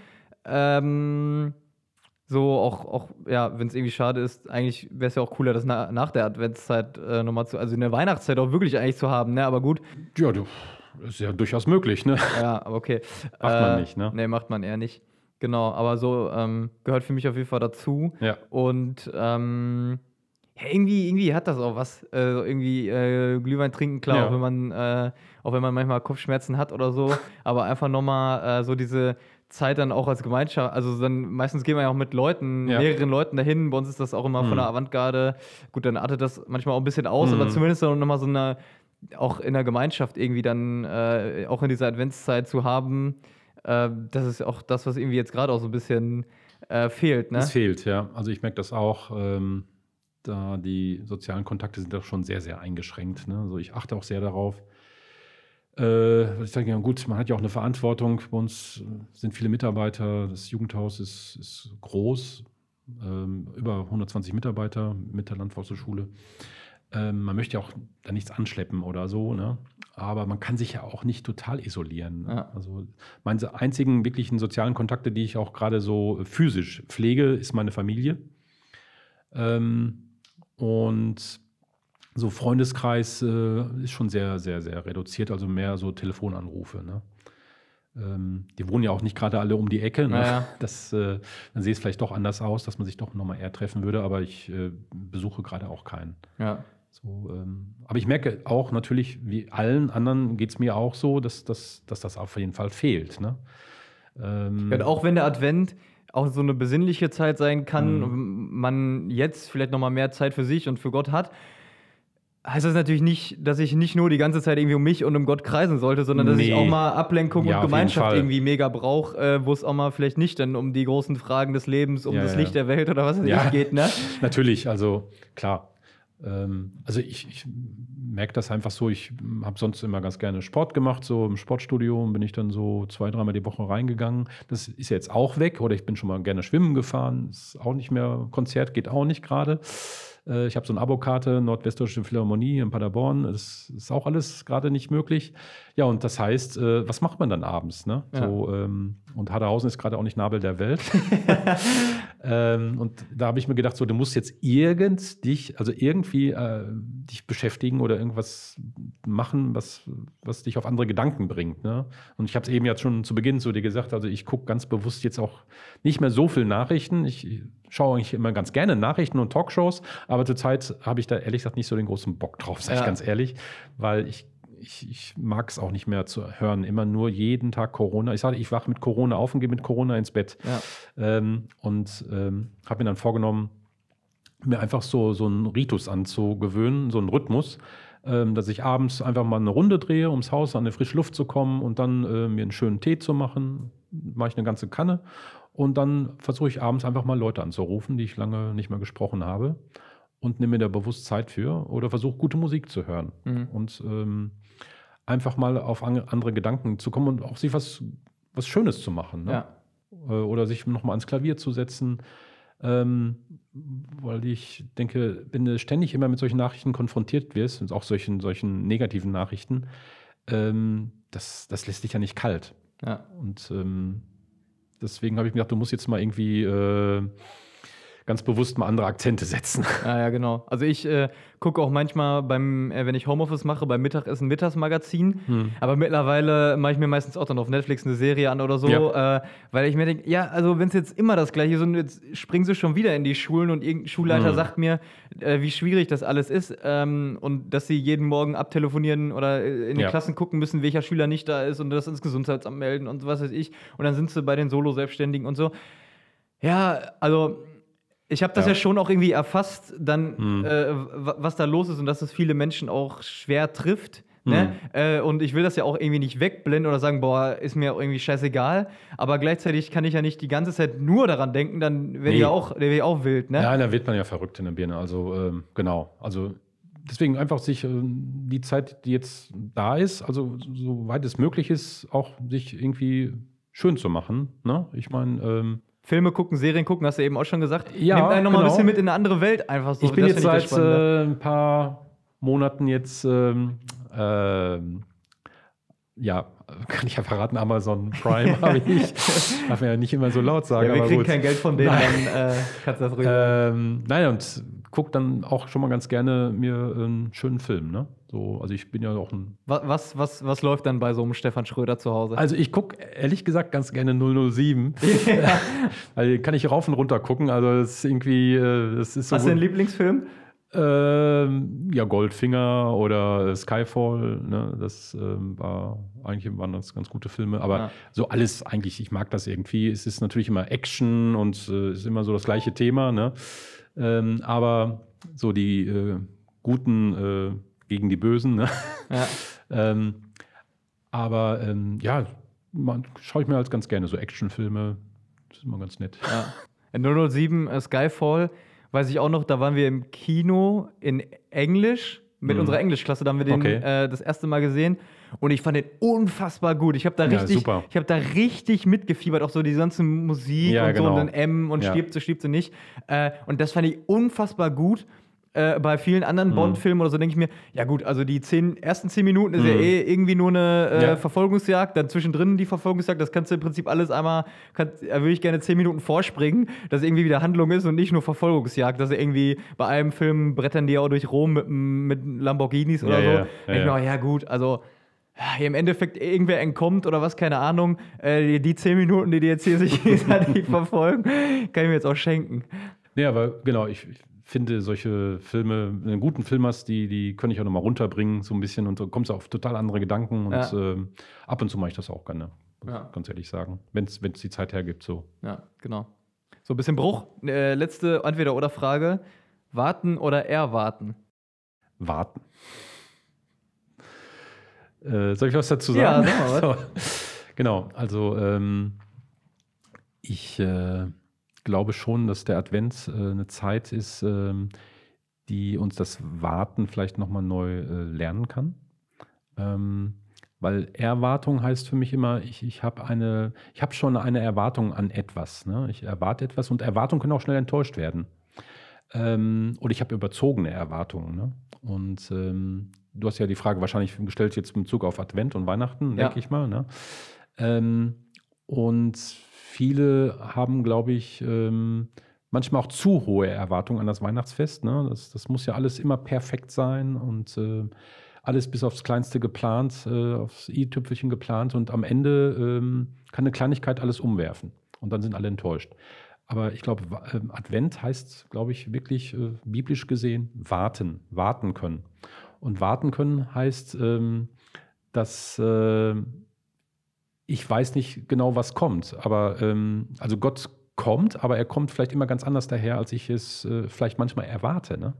Ähm, so auch, auch ja, wenn es irgendwie schade ist, eigentlich wäre es ja auch cooler, das na, nach der Adventszeit äh, nochmal zu, also in der Weihnachtszeit auch wirklich eigentlich zu haben, ne? Aber gut. Ja, du, ist ja durchaus möglich, ne? Ja, aber okay. [LAUGHS] Macht äh, man nicht, ne? Nee, macht man eher nicht. Genau, aber so ähm, gehört für mich auf jeden Fall dazu. Ja. Und ähm, ja, irgendwie, irgendwie hat das auch was. Äh, irgendwie äh, Glühwein trinken, klar, ja. auch wenn man, äh, auch wenn man manchmal Kopfschmerzen hat oder so, aber einfach nochmal äh, so diese Zeit dann auch als Gemeinschaft, also dann meistens gehen wir ja auch mit Leuten, ja. mehreren Leuten dahin. Bei uns ist das auch immer mhm. von der Avantgarde. Gut, dann artet das manchmal auch ein bisschen aus, mhm. aber zumindest dann nochmal so eine, auch in der Gemeinschaft irgendwie dann, äh, auch in dieser Adventszeit zu haben. Äh, das ist auch das, was irgendwie jetzt gerade auch so ein bisschen äh, fehlt. Ne? Es fehlt, ja. Also ich merke das auch. Ähm, da die sozialen Kontakte sind doch schon sehr, sehr eingeschränkt. Ne? Also ich achte auch sehr darauf, äh, ich sage ja, gut, man hat ja auch eine Verantwortung. Bei uns sind viele Mitarbeiter. Das Jugendhaus ist, ist groß, ähm, über 120 Mitarbeiter mit der Landforsthochschule. Ähm, man möchte ja auch da nichts anschleppen oder so, ne? aber man kann sich ja auch nicht total isolieren. Ne? Ja. Also meine einzigen wirklichen sozialen Kontakte, die ich auch gerade so physisch pflege, ist meine Familie. Ähm, und so Freundeskreis äh, ist schon sehr, sehr, sehr reduziert, also mehr so Telefonanrufe. Ne? Ähm, die wohnen ja auch nicht gerade alle um die Ecke. Ne? Naja. [LAUGHS] Das, äh, dann sehe es vielleicht doch anders aus, dass man sich doch nochmal eher treffen würde, aber ich äh, besuche gerade auch keinen. Ja. So, ähm, aber ich merke auch natürlich, wie allen anderen geht es mir auch so, dass, dass, dass das auf jeden Fall fehlt. Ne? Ähm, ja, auch wenn der Advent auch so eine besinnliche Zeit sein kann, mhm. man jetzt vielleicht nochmal mehr Zeit für sich und für Gott hat, heißt das natürlich nicht, dass ich nicht nur die ganze Zeit irgendwie um mich und um Gott kreisen sollte, sondern dass nee. ich auch mal Ablenkung ja, und Gemeinschaft irgendwie mega brauche, äh, wo es auch mal vielleicht nicht dann um die großen Fragen des Lebens, um ja, das ja. Licht der Welt oder was es ja, geht, ne? [LAUGHS] Natürlich, also klar. ähm, also ich, ich merke das einfach so, ich habe sonst immer ganz gerne Sport gemacht, so im Sportstudio bin ich dann so zwei, dreimal die Woche reingegangen. Das ist jetzt auch weg oder ich bin schon mal gerne schwimmen gefahren, ist auch nicht mehr, Konzert geht auch nicht gerade. Äh, ich habe so eine Abokarte, Nordwestdeutsche Philharmonie in Paderborn. Das ist auch alles gerade nicht möglich. Ja, und das heißt, äh, was macht man dann abends? Ne? Ja. So, ähm, und Haderhausen ist gerade auch nicht Nabel der Welt. [LAUGHS] ähm, und da habe ich mir gedacht, so, du musst jetzt irgend dich, also irgendwie äh, dich beschäftigen oder irgendwas machen, was, was dich auf andere Gedanken bringt. Ne? Und ich habe es eben jetzt schon zu Beginn zu dir gesagt, also ich gucke ganz bewusst jetzt auch nicht mehr so viel Nachrichten. Ich schaue eigentlich immer ganz gerne Nachrichten und Talkshows, aber zurzeit habe ich da ehrlich gesagt nicht so den großen Bock drauf, sage ja. ich ganz ehrlich, weil ich ich, ich mag es auch nicht mehr zu hören. Immer nur jeden Tag Corona. Ich sage, ich wache mit Corona auf und gehe mit Corona ins Bett. Ja. Ähm, und ähm, habe mir dann vorgenommen, mir einfach so, so einen Ritus anzugewöhnen, so einen Rhythmus, ähm, dass ich abends einfach mal eine Runde drehe, ums Haus an eine frische Luft zu kommen und dann äh, mir einen schönen Tee zu machen. Mache ich eine ganze Kanne und dann versuche ich abends einfach mal Leute anzurufen, die ich lange nicht mehr gesprochen habe und nehme mir da bewusst Zeit für oder versuche gute Musik zu hören mhm. und ähm, einfach mal auf andere Gedanken zu kommen und auch sich was, was Schönes zu machen. Ne? Ja. Äh, oder sich nochmal ans Klavier zu setzen. Ähm, weil ich denke, wenn du ständig immer mit solchen Nachrichten konfrontiert wirst, und auch solchen, solchen negativen Nachrichten, ähm, das, das lässt dich ja nicht kalt. Ja. Und ähm, deswegen habe ich mir gedacht, du musst jetzt mal irgendwie äh, ganz bewusst mal andere Akzente setzen. [LAUGHS] Ja, ja, genau. Also ich äh, gucke auch manchmal beim, äh, wenn ich Homeoffice mache, beim Mittagessen Mittagsmagazin. Hm. Aber mittlerweile mache ich mir meistens auch dann auf Netflix eine Serie an oder so, ja. äh, weil ich mir denke, ja, also wenn es jetzt immer das gleiche ist und jetzt springen sie schon wieder in die Schulen und irgendein Schulleiter hm. sagt mir, äh, wie schwierig das alles ist ähm, und dass sie jeden Morgen abtelefonieren oder äh, in den ja. Klassen gucken müssen, welcher Schüler nicht da ist und das ins Gesundheitsamt melden und was weiß ich. Und dann sind sie bei den Solo-Selbstständigen und so. Ja, also ich habe das ja. ja. schon auch irgendwie erfasst, dann, hm. äh, was da los ist und dass es viele Ne? auch schwer trifft. Ne? Hm. Äh, und ich will das ja auch irgendwie nicht wegblenden oder sagen, boah, ist mir irgendwie scheißegal. Aber gleichzeitig kann ich ja nicht die ganze Zeit nur daran denken, dann werde nee. ich ja auch, ich auch wild. Ne? Ja, da wird man ja verrückt in der Birne. Also, ähm, genau. Also, deswegen einfach sich äh, die Zeit, die jetzt da ist, also soweit es möglich ist, auch sich irgendwie schön zu machen. Ne? Ich meine, ähm, Filme gucken, Serien gucken, hast du eben auch schon gesagt. Ja, Nimmt einen nochmal genau. ein bisschen mit in eine andere Welt einfach so. Ich bin jetzt seit äh, ein paar Monaten jetzt, ähm, äh, ja, kann ich ja verraten, Amazon Prime habe [LAUGHS] ich. Darf man ja nicht immer so laut sagen. Ja, wir kriegen gut. kein Geld von denen, Nein. dann äh, kannst du das ruhig ähm, Nein, und gucke dann auch schon mal ganz gerne mir einen schönen Film, ne? So, also ich bin ja auch ein. Was, was, was läuft dann bei so einem Stefan Schröder zu Hause? Also ich gucke ehrlich gesagt ganz gerne 007. Ja. also kann ich rauf und runter gucken. Also das ist irgendwie. Äh, das ist so Hast du einen Lieblingsfilm? Ähm, ja, Goldfinger oder Skyfall, ne? das ähm, war eigentlich waren das ganz gute Filme, aber ja. so alles eigentlich, ich mag das irgendwie. Es ist natürlich immer Action und äh, ist immer so das gleiche Thema, ne? Ähm, aber so die äh, guten äh, gegen die Bösen. Ne? Ja. [LAUGHS] ähm, aber ähm, ja, schaue ich mir halt ganz gerne so Actionfilme. Das ist immer ganz nett. Ja. 007 uh, Skyfall, weiß ich auch noch, da waren wir im Kino in Englisch mit mhm. unserer Englischklasse, da haben wir den okay. äh, das erste Mal gesehen und ich fand den unfassbar gut. Ich habe da richtig, ja, ich habe da richtig mitgefiebert, auch so die ganze Musik ja, und genau. so und dann M und ja. stirbt sie, stirbt sie nicht. Äh, und das fand ich unfassbar gut. Äh, bei vielen anderen mhm. Bond-Filmen oder so denke ich mir, ja gut, also die zehn, ersten zehn Minuten ist ja eh irgendwie nur eine äh, ja. Verfolgungsjagd, dann zwischendrin die Verfolgungsjagd, das kannst du im Prinzip alles einmal, kann, da würde ich gerne zehn Minuten vorspringen, dass irgendwie wieder Handlung ist und nicht nur Verfolgungsjagd, dass irgendwie bei einem Film brettern die auch durch Rom mit, mit Lamborghinis oder ja, so. Ja, ja, ich mir, ja gut, also im Endeffekt irgendwer entkommt oder was, keine Ahnung. Äh, die zehn Minuten, die die jetzt hier sich [LAUGHS] verfolgen, kann ich mir jetzt auch schenken. Ja, aber genau, ich, ich finde solche Filme, einen guten Film hast, die, die kann ich auch nochmal runterbringen, so ein bisschen und so kommst du auf total andere Gedanken und ja. äh, ab und zu mache ich das auch gerne, ja. ganz ehrlich sagen, wenn es die Zeit hergibt, so. Ja, genau. So ein bisschen Bruch. Äh, letzte Entweder-Oder-Frage. Warten oder erwarten? Warten. Äh, soll ich was dazu sagen? Ja, sag mal was. [LAUGHS] so, genau, also ähm, ich äh, glaube schon, dass der Advent äh, eine Zeit ist, ähm, die uns das Warten vielleicht nochmal neu äh, lernen kann. Ähm, weil Erwartung heißt für mich immer, ich, ich habe eine, ich habe schon eine Erwartung an etwas. Ne? Ich erwarte etwas und Erwartungen können auch schnell enttäuscht werden. Ähm, oder ich habe überzogene Erwartungen. Ne? Und ähm, du hast ja die Frage wahrscheinlich gestellt jetzt im Bezug auf Advent und Weihnachten, ja. denke ich mal. Ne? Ähm, und viele haben, glaube ich, ähm, manchmal auch zu hohe Erwartungen an das Weihnachtsfest. Ne? Das, das muss ja alles immer perfekt sein und äh, alles bis aufs Kleinste geplant, äh, aufs i-Tüpfelchen geplant und am Ende ähm, kann eine Kleinigkeit alles umwerfen und dann sind alle enttäuscht. Aber ich glaube, ähm, Advent heißt, glaube ich, wirklich äh, biblisch gesehen warten, warten können. Und warten können heißt, dass ich weiß nicht genau, was kommt. Aber ähm, also Gott kommt, aber er kommt vielleicht immer ganz anders daher, als ich es äh, vielleicht manchmal erwarte. Ne?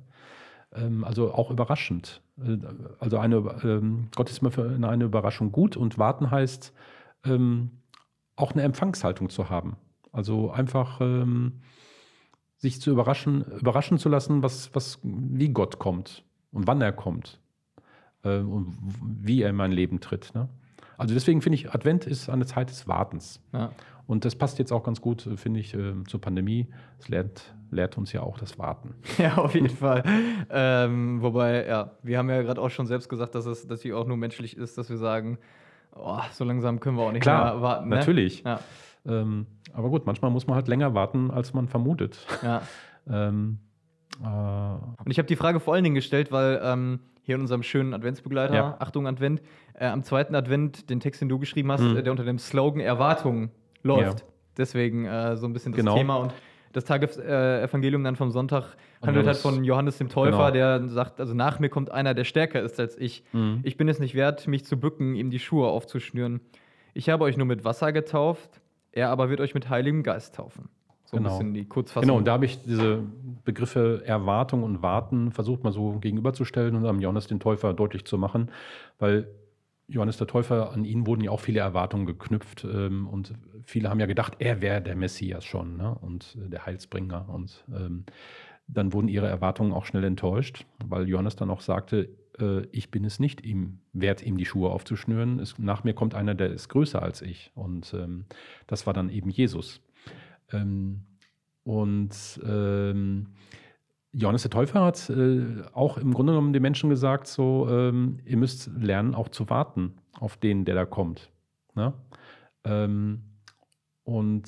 Ähm, also auch überraschend. Äh, also eine, ähm, Gott ist immer für eine Überraschung gut und warten heißt, ähm, auch eine Empfangshaltung zu haben. Also einfach sich zu überraschen, überraschen zu lassen, was, was, wie Gott kommt und wann er kommt und wie er in mein Leben tritt. Ne? Also deswegen finde ich, Advent ist eine Zeit des Wartens. Ja. Und das passt jetzt auch ganz gut, finde ich, zur Pandemie. Es lernt lehrt uns ja auch das Warten. [LAUGHS] Ja, auf jeden Fall. Ähm, wobei, ja, wir haben ja gerade auch schon selbst gesagt, dass es dass auch nur menschlich ist, dass wir sagen, oh, so langsam können wir auch nicht Klar, mehr warten. Ne? Natürlich. Ja. Ähm, aber gut, manchmal muss man halt länger warten, als man vermutet. Ja. [LAUGHS] ähm, äh, Und ich habe die Frage vor allen Dingen gestellt, weil ähm, hier in unserem schönen Adventsbegleiter, ja. Achtung Advent, äh, am zweiten Advent, den Text, den du geschrieben hast, mhm. äh, der unter dem Slogan Erwartung läuft. Ja. Deswegen äh, so ein bisschen das genau. Thema. Und das Tagesevangelium dann vom Sonntag handelt halt von Johannes dem Täufer, genau. der sagt, also nach mir kommt einer, der stärker ist als ich. Mhm. Ich bin es nicht wert, mich zu bücken, ihm die Schuhe aufzuschnüren. Ich habe euch nur mit Wasser getauft, er aber wird euch mit Heiligem Geist taufen. So genau. ein bisschen die Kurzfassung. Genau, und da habe ich diese Begriffe Erwartung und Warten versucht mal so gegenüberzustellen und am Johannes den Täufer deutlich zu machen, weil Johannes der Täufer, an ihn wurden ja auch viele Erwartungen geknüpft ähm, und viele haben ja gedacht, er wäre der Messias schon ne? und äh, der Heilsbringer. Und ähm, dann wurden ihre Erwartungen auch schnell enttäuscht, weil Johannes dann auch sagte, äh, ich bin es nicht ihm wert, ihm die Schuhe aufzuschnüren. Es, nach mir kommt einer, der ist größer als ich. Und ähm, das war dann eben Jesus. Ähm, und ähm, Johannes der Täufer hat äh, auch im Grunde genommen den Menschen gesagt, so, ähm, ihr müsst lernen, auch zu warten auf den, der da kommt. Ne? Ähm, und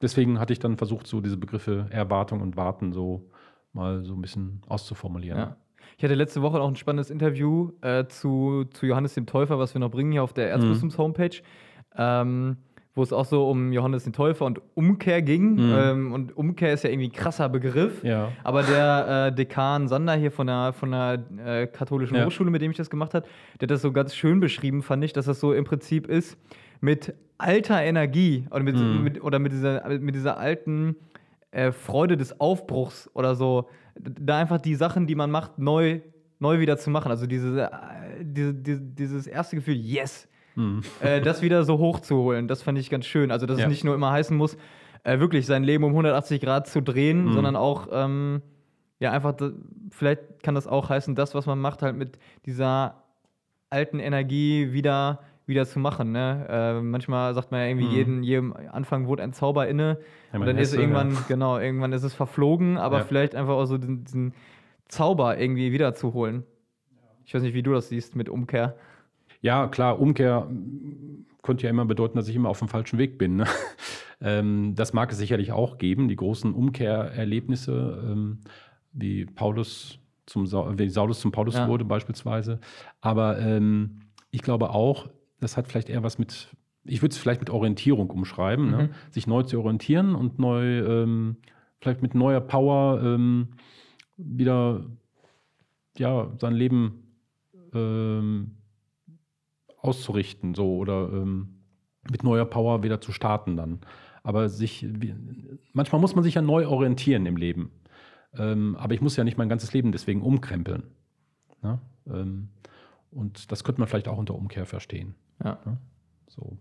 deswegen hatte ich dann versucht, so diese Begriffe Erwartung und Warten so mal so ein bisschen auszuformulieren. Ja. Ich hatte letzte Woche auch ein spannendes Interview äh, zu, zu Johannes dem Täufer, was wir noch bringen hier auf der Erzbistums-Homepage. Mhm. Ähm, wo es auch so um Johannes den Täufer und Umkehr ging. Mhm. Ähm, und Umkehr ist ja irgendwie ein krasser Begriff. Ja. Aber der äh, Dekan Sander hier von der, von der äh, katholischen ja. Hochschule, mit dem ich das gemacht habe, der hat das so ganz schön beschrieben, fand ich, dass das so im Prinzip ist mit alter Energie oder mit, mhm. mit oder mit, dieser, mit dieser alten äh, Freude des Aufbruchs oder so, da einfach die Sachen, die man macht, neu, neu wieder zu machen. Also diese, äh, diese, diese dieses erste Gefühl, yes, mhm. äh, das wieder so hochzuholen. Das fand ich ganz schön. Also, dass ja. es nicht nur immer heißen muss, äh, wirklich sein Leben um 180 Grad zu drehen, mhm. sondern auch, ähm, ja, einfach, vielleicht kann das auch heißen, das, was man macht, halt mit dieser alten Energie wieder wieder zu machen. Ne? Äh, manchmal sagt man ja irgendwie, mhm. jeden, jedem Anfang wurde ein Zauber inne. Ja, und dann ist es irgendwann, ja. genau, irgendwann ist es verflogen, aber vielleicht einfach auch so diesen, diesen, Zauber irgendwie wiederzuholen. Ich weiß nicht, wie du das siehst mit Umkehr. Ja, klar, Umkehr könnte ja immer bedeuten, dass ich immer auf dem falschen Weg bin. Ne? [LAUGHS] Ähm, das mag es sicherlich auch geben, die großen Umkehrerlebnisse, ähm, wie Paulus zum wie Saulus zum Paulus ja. wurde beispielsweise. Aber ähm, ich glaube auch, das hat vielleicht eher was mit, ich würde es vielleicht mit Orientierung umschreiben, ne? mhm. ne? sich neu zu orientieren und neu, ähm, vielleicht mit neuer Power ähm, wieder ja, sein Leben ähm, auszurichten, so oder ähm, mit neuer Power wieder zu starten dann. Aber sich, manchmal muss man sich ja neu orientieren im Leben. Ähm, aber ich muss ja nicht mein ganzes Leben deswegen umkrempeln. Ne? Ähm, und das könnte man vielleicht auch unter Umkehr verstehen. Ja. Ne? So.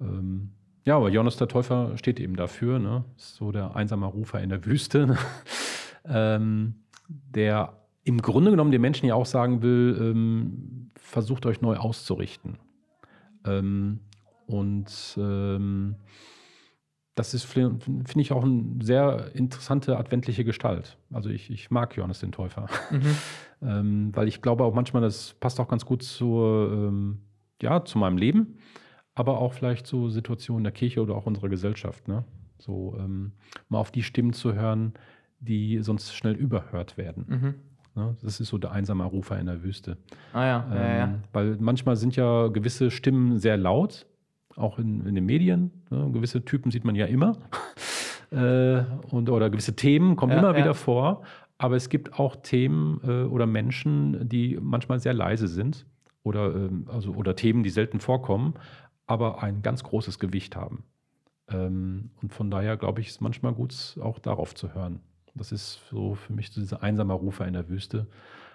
Ähm, ja, aber Johannes der Täufer steht eben dafür, ne? Ist so der einsame Rufer in der Wüste. Ne? [LAUGHS] ähm, der im Grunde genommen den Menschen ja auch sagen will, ähm, versucht euch neu auszurichten. Ähm, und ähm, das ist, finde ich, auch eine sehr interessante adventliche Gestalt. Also ich, ich mag Johannes den Täufer. Mhm. [LAUGHS] ähm, weil ich glaube auch manchmal, das passt auch ganz gut zur, ähm, ja, zu meinem Leben, aber auch vielleicht zu Situationen der Kirche oder auch unserer Gesellschaft. Ne? So ähm, mal auf die Stimmen zu hören, die sonst schnell überhört werden. Mhm. Ne? Das ist so der einsame Rufer in der Wüste. Ah ja, ja, ja. Ähm, weil manchmal sind ja gewisse Stimmen sehr laut auch in, in den Medien. Ne? Gewisse Typen sieht man ja immer. [LAUGHS] äh, und, oder gewisse Themen kommen ja, immer wieder vor. Aber es gibt auch Themen äh, oder Menschen, die manchmal sehr leise sind oder, ähm, also, oder Themen, die selten vorkommen, aber ein ganz großes Gewicht haben. Ähm, und von daher glaube ich, ist es manchmal gut, auch darauf zu hören. Das ist so für mich so dieser einsame Rufer in der Wüste.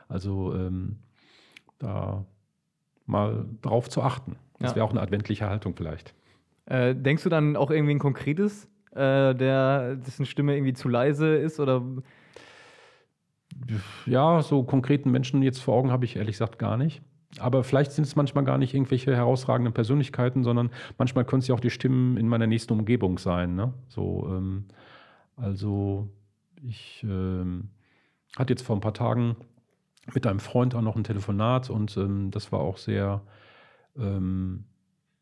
Also ähm, da mal drauf zu achten. Das ja. wäre auch eine adventliche Haltung vielleicht. Äh, denkst du dann auch irgendwie ein konkretes, äh, der, dessen Stimme irgendwie zu leise ist oder? Ja, so konkreten Menschen jetzt vor Augen habe ich ehrlich gesagt gar nicht. Aber vielleicht sind es manchmal gar nicht irgendwelche herausragenden Persönlichkeiten, sondern manchmal können es ja auch die Stimmen in meiner nächsten Umgebung sein. Ne? So, ähm, also ich ähm, hatte jetzt vor ein paar Tagen mit einem Freund auch noch ein Telefonat und ähm, das war auch sehr ähm,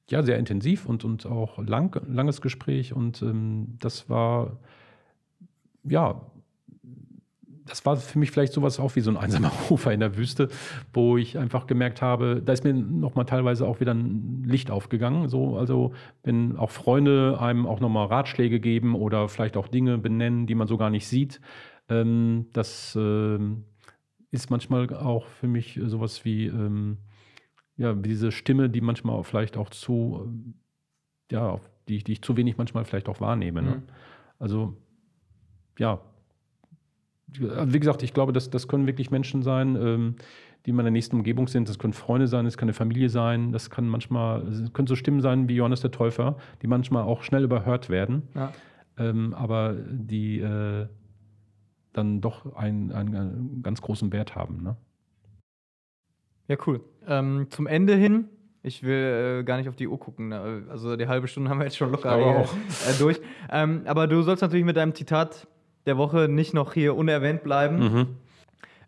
ja, sehr intensiv und, und auch lang, langes Gespräch. Und ähm, das war, ja, das war für mich vielleicht sowas auch wie so ein einsamer [LAUGHS] Rufer in der Wüste, wo ich einfach gemerkt habe, da ist mir nochmal teilweise auch wieder ein Licht aufgegangen. So, also wenn auch Freunde einem auch nochmal Ratschläge geben oder vielleicht auch Dinge benennen, die man so gar nicht sieht, ähm, das ähm, ist manchmal auch für mich sowas wie ähm, ja, diese Stimme, die manchmal vielleicht auch zu, ja, die, die ich zu wenig manchmal vielleicht auch wahrnehme. Ne? Mhm. Also, ja, wie gesagt, ich glaube, das, das können wirklich Menschen sein, ähm, die in meiner nächsten Umgebung sind. Das können Freunde sein, das kann eine Familie sein, das kann manchmal, das können so Stimmen sein wie Johannes der Täufer, die manchmal auch schnell überhört werden, ja. ähm, aber die äh, dann doch einen, einen, ganz großen Wert haben. Ne? Ja, cool. Ähm, zum Ende hin, ich will äh, gar nicht auf die Uhr gucken. Ne? Also die halbe Stunde haben wir jetzt schon locker äh, durch. Ähm, aber du sollst natürlich mit deinem Zitat der Woche nicht noch hier unerwähnt bleiben. Mhm.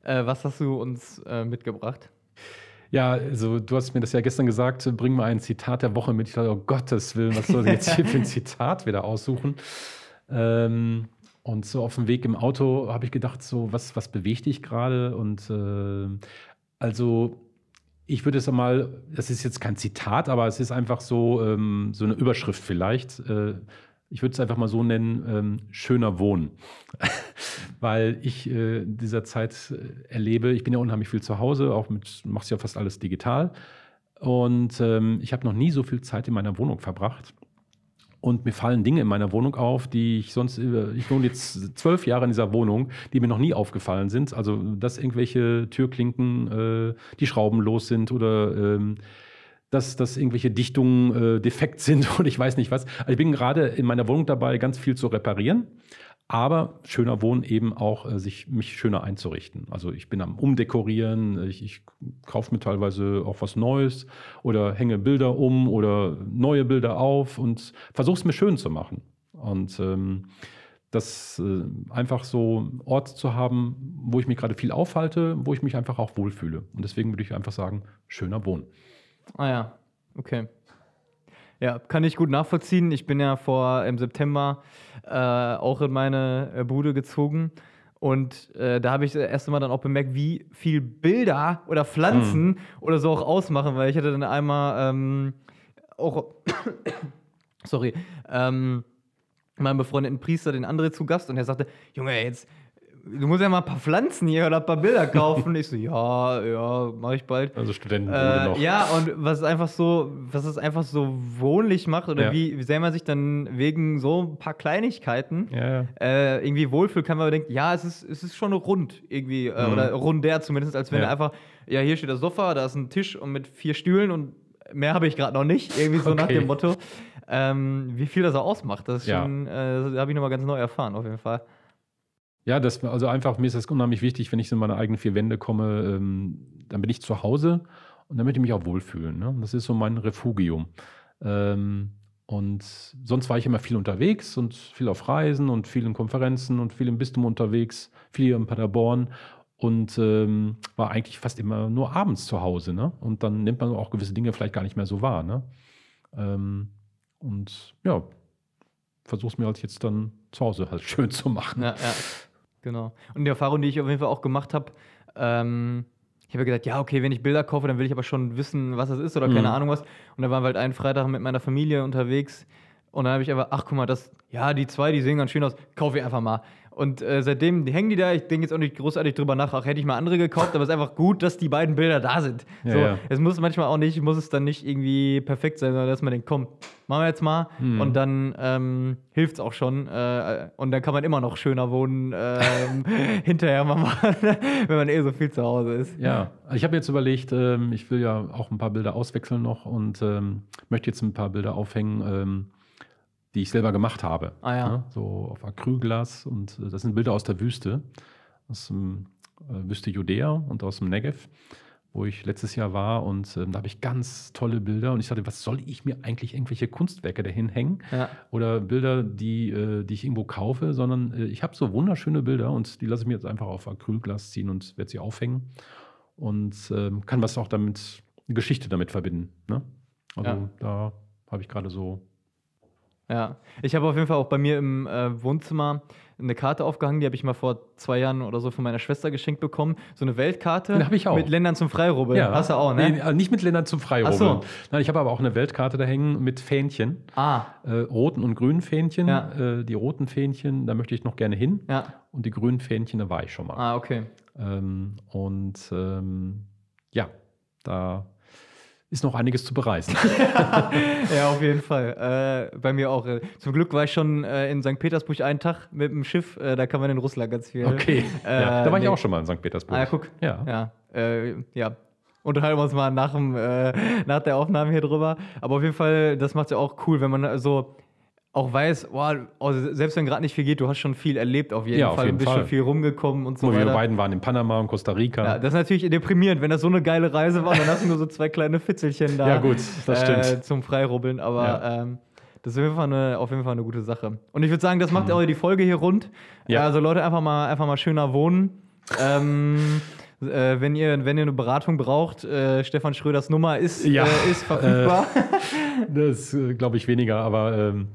Äh, was hast du uns äh, mitgebracht? Ja, also du hast mir das ja gestern gesagt, bring mal ein Zitat der Woche mit. Ich dachte, oh Gottes Willen, was soll ich jetzt hier für ein [LAUGHS] Zitat wieder aussuchen? Ähm, und so auf dem Weg im Auto habe ich gedacht, so, was, was bewegt dich gerade? Und äh, also ich würde es mal, das ist jetzt kein Zitat, aber es ist einfach so, ähm, so eine Überschrift vielleicht. Äh, ich würde es einfach mal so nennen, ähm, schöner Wohnen. [LAUGHS] Weil ich äh, dieser Zeit äh, erlebe, ich bin ja unheimlich viel zu Hause, auch mit, machst ja fast alles digital. Und ähm, ich habe noch nie so viel Zeit in meiner Wohnung verbracht. Und mir fallen Dinge in meiner Wohnung auf, die ich sonst, ich wohne jetzt zwölf Jahre in dieser Wohnung, die mir noch nie aufgefallen sind. Also, dass irgendwelche Türklinken, äh, die Schrauben los sind oder ähm, dass, dass irgendwelche Dichtungen äh, defekt [LAUGHS] sind und ich weiß nicht was. Also ich bin gerade in meiner Wohnung dabei, ganz viel zu reparieren aber schöner Wohnen eben auch, äh, sich mich schöner einzurichten. Also ich bin am Umdekorieren, ich, ich kaufe mir teilweise auch was Neues oder hänge Bilder um oder neue Bilder auf und versuche es mir schön zu machen. Und ähm, das äh, einfach so Ort zu haben, wo ich mich gerade viel aufhalte, wo ich mich einfach auch wohlfühle. Und deswegen würde ich einfach sagen, schöner Wohnen. Ah ja, okay. Ja, kann ich gut nachvollziehen. Ich bin ja vor im September äh, auch in meine äh, Bude gezogen. Und äh, da habe ich das erste Mal dann auch bemerkt, wie viel Bilder oder Pflanzen mhm. oder so auch ausmachen, weil ich hatte dann einmal ähm, auch, [COUGHS] sorry, ähm, meinen befreundeten Priester, den André, zu Gast und er sagte, Junge, jetzt du musst ja mal ein paar Pflanzen hier oder ein paar Bilder kaufen. ich so, ja, ja, mache ich bald. Also Studenten äh, noch. Ja, und was es einfach so, was es einfach so wohnlich macht oder ja. wie, wie sehr man sich dann wegen so ein paar Kleinigkeiten ja. äh, irgendwie wohlfühlt, kann man denken, ja, es ist, es ist schon rund irgendwie äh, mhm. oder runder zumindest, als wenn ja. einfach, ja, hier steht das Sofa, da ist ein Tisch und mit vier Stühlen und mehr habe ich gerade noch nicht, irgendwie so okay. nach dem Motto. Ähm, wie viel das auch ausmacht, das schon, äh, habe ich nochmal ganz neu erfahren, auf jeden Fall. Ja, das, also einfach, mir ist das unheimlich wichtig, wenn ich in meine eigenen vier Wände komme, ähm, dann bin ich zu Hause und dann möchte ich mich auch wohlfühlen. Ne? Das ist so mein Refugium. Ähm, und sonst war ich immer viel unterwegs und viel auf Reisen und viel in Konferenzen und viel im Bistum unterwegs, viel hier in Paderborn und ähm, war eigentlich fast immer nur abends zu Hause. Ne? Und dann nimmt man auch gewisse Dinge vielleicht gar nicht mehr so wahr. Ne? Ähm, und ja, versuche es mir halt jetzt dann zu Hause halt [LAUGHS] schön zu machen. Ja, ja. Genau. Und die Erfahrung, die ich auf jeden Fall auch gemacht habe, ähm, ich habe gesagt, ja, okay, wenn ich Bilder kaufe, dann will ich aber schon wissen, was das ist oder keine Mhm. Ahnung was. Und da waren wir halt einen Freitag mit meiner Familie unterwegs und dann habe ich einfach, ach guck mal, das, ja, die zwei, die sehen ganz schön aus, kaufe ich einfach mal. Und äh, seitdem hängen die da, ich denke jetzt auch nicht großartig drüber nach, ach, hätte ich mal andere gekauft, aber es ist einfach gut, dass die beiden Bilder da sind. Ja, so, ja. Es muss manchmal auch nicht, muss es dann nicht irgendwie perfekt sein, sondern dass man denkt, komm, machen wir jetzt mal Mhm. und dann ähm, hilft es auch schon. Äh, und dann kann man immer noch schöner wohnen ähm, [LAUGHS] hinterher mal machen, [LAUGHS] wenn man eh so viel zu Hause ist. Ja, ich habe jetzt überlegt, ähm, ich will ja auch ein paar Bilder auswechseln noch und ähm, möchte jetzt ein paar Bilder aufhängen, ähm, die ich selber gemacht habe. Ah ja. Ne? So auf Acrylglas und äh, das sind Bilder aus der Wüste, aus dem äh, Wüste Judäa und aus dem Negev, wo ich letztes Jahr war und ähm, da habe ich ganz tolle Bilder und ich dachte, was soll ich mir eigentlich irgendwelche Kunstwerke dahin hängen? Ja. oder Bilder, die, äh, die ich irgendwo kaufe, sondern äh, ich habe so wunderschöne Bilder und die lasse ich mir jetzt einfach auf Acrylglas ziehen und werde sie aufhängen und ähm, kann was auch damit, eine Geschichte damit verbinden. Ne? Also Ja. da habe ich gerade so. Ja, ich habe auf jeden Fall auch bei mir im äh, Wohnzimmer eine Karte aufgehangen, die habe ich mal vor zwei Jahren oder so von meiner Schwester geschenkt bekommen. So eine Weltkarte ich auch. mit Ländern zum Freirubbeln. Hast du auch, ne? Nee, äh, nicht mit Ländern zum Ach Freirubbeln. so. Nein, ich habe aber auch eine Weltkarte da hängen mit Fähnchen. Ah, Äh, roten und grünen Fähnchen. Ja. Äh, die roten Fähnchen, da möchte ich noch gerne hin. ja. Und die grünen Fähnchen, da war ich schon mal. Ah, okay. Ähm, und ähm, ja, da ist noch einiges zu bereisen. [LAUGHS] Ja, auf jeden Fall. Äh, bei mir auch. Äh, zum Glück war ich schon äh, in St. Petersburg einen Tag mit dem Schiff. Äh, da kann man in Russland ganz viel. Okay. Äh, ja, da war ich nee. auch schon mal in St. Petersburg. Ah, ja, guck. Ja. Ja. Äh, ja. Unterhalten wir uns mal nach, dem, äh, nach der Aufnahme hier drüber. Aber auf jeden Fall, das macht es ja auch cool, wenn man so auch weiß, boah, also selbst wenn gerade nicht viel geht, du hast schon viel erlebt auf jeden Ja, auf Fall. jeden bist Fall. schon viel rumgekommen und so Guck mal, wir weiter. beiden waren in Panama und Costa Rica. Ja, das ist natürlich deprimierend, wenn das so eine geile Reise war, dann hast du nur so zwei kleine Fitzelchen da. Ja, gut, das äh, stimmt. Zum Freirubbeln, aber Ja. ähm, das ist auf jeden, Fall eine, auf jeden Fall eine gute Sache. Und ich würde sagen, das macht auch die Folge hier rund. Mhm. Ja. Also Leute, einfach mal, einfach mal schöner wohnen. ähm, äh, wenn, ihr, wenn ihr eine Beratung braucht, äh, Stefan Schröders Nummer ist, Ja, äh, ist verfügbar. Das äh, glaube ich weniger, aber ähm,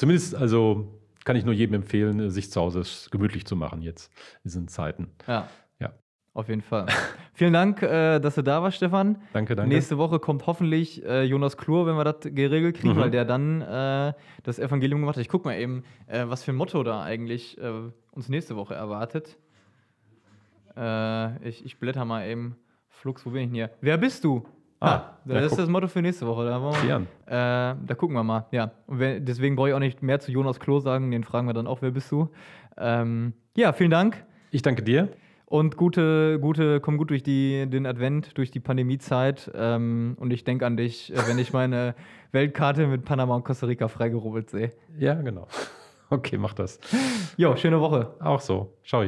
zumindest, also kann ich nur jedem empfehlen, sich zu Hause gemütlich zu machen jetzt in diesen Zeiten. ja. Ja. Auf jeden Fall. [LAUGHS] Vielen Dank, äh, dass du da warst, Stefan. Danke, danke. Nächste Woche kommt hoffentlich äh, Jonas Klur, wenn wir das geregelt kriegen, Mhm. weil der dann äh, das Evangelium gemacht hat. Ich guck mal eben, äh, was für ein Motto da eigentlich äh, uns nächste Woche erwartet. Äh, ich, ich blätter mal eben. Flux, wo bin ich denn hier? Wer bist du? Ah, das ja, ist das Motto für nächste Woche. Da, wir, äh, da gucken wir mal. Ja, wenn, deswegen brauche ich auch nicht mehr zu Jonas Klo sagen. Den fragen wir dann auch, wer bist du? Ähm, ja, vielen Dank. Ich danke dir. Und gute, gute, komm gut durch die, den Advent, durch die Pandemiezeit. Ähm, und ich denke an dich, äh, wenn ich meine [LAUGHS] Weltkarte mit Panama und Costa Rica freigerubbelt sehe. Ja, genau. [LAUGHS] Okay, mach das. Jo, schöne Woche. Auch so. Ciao.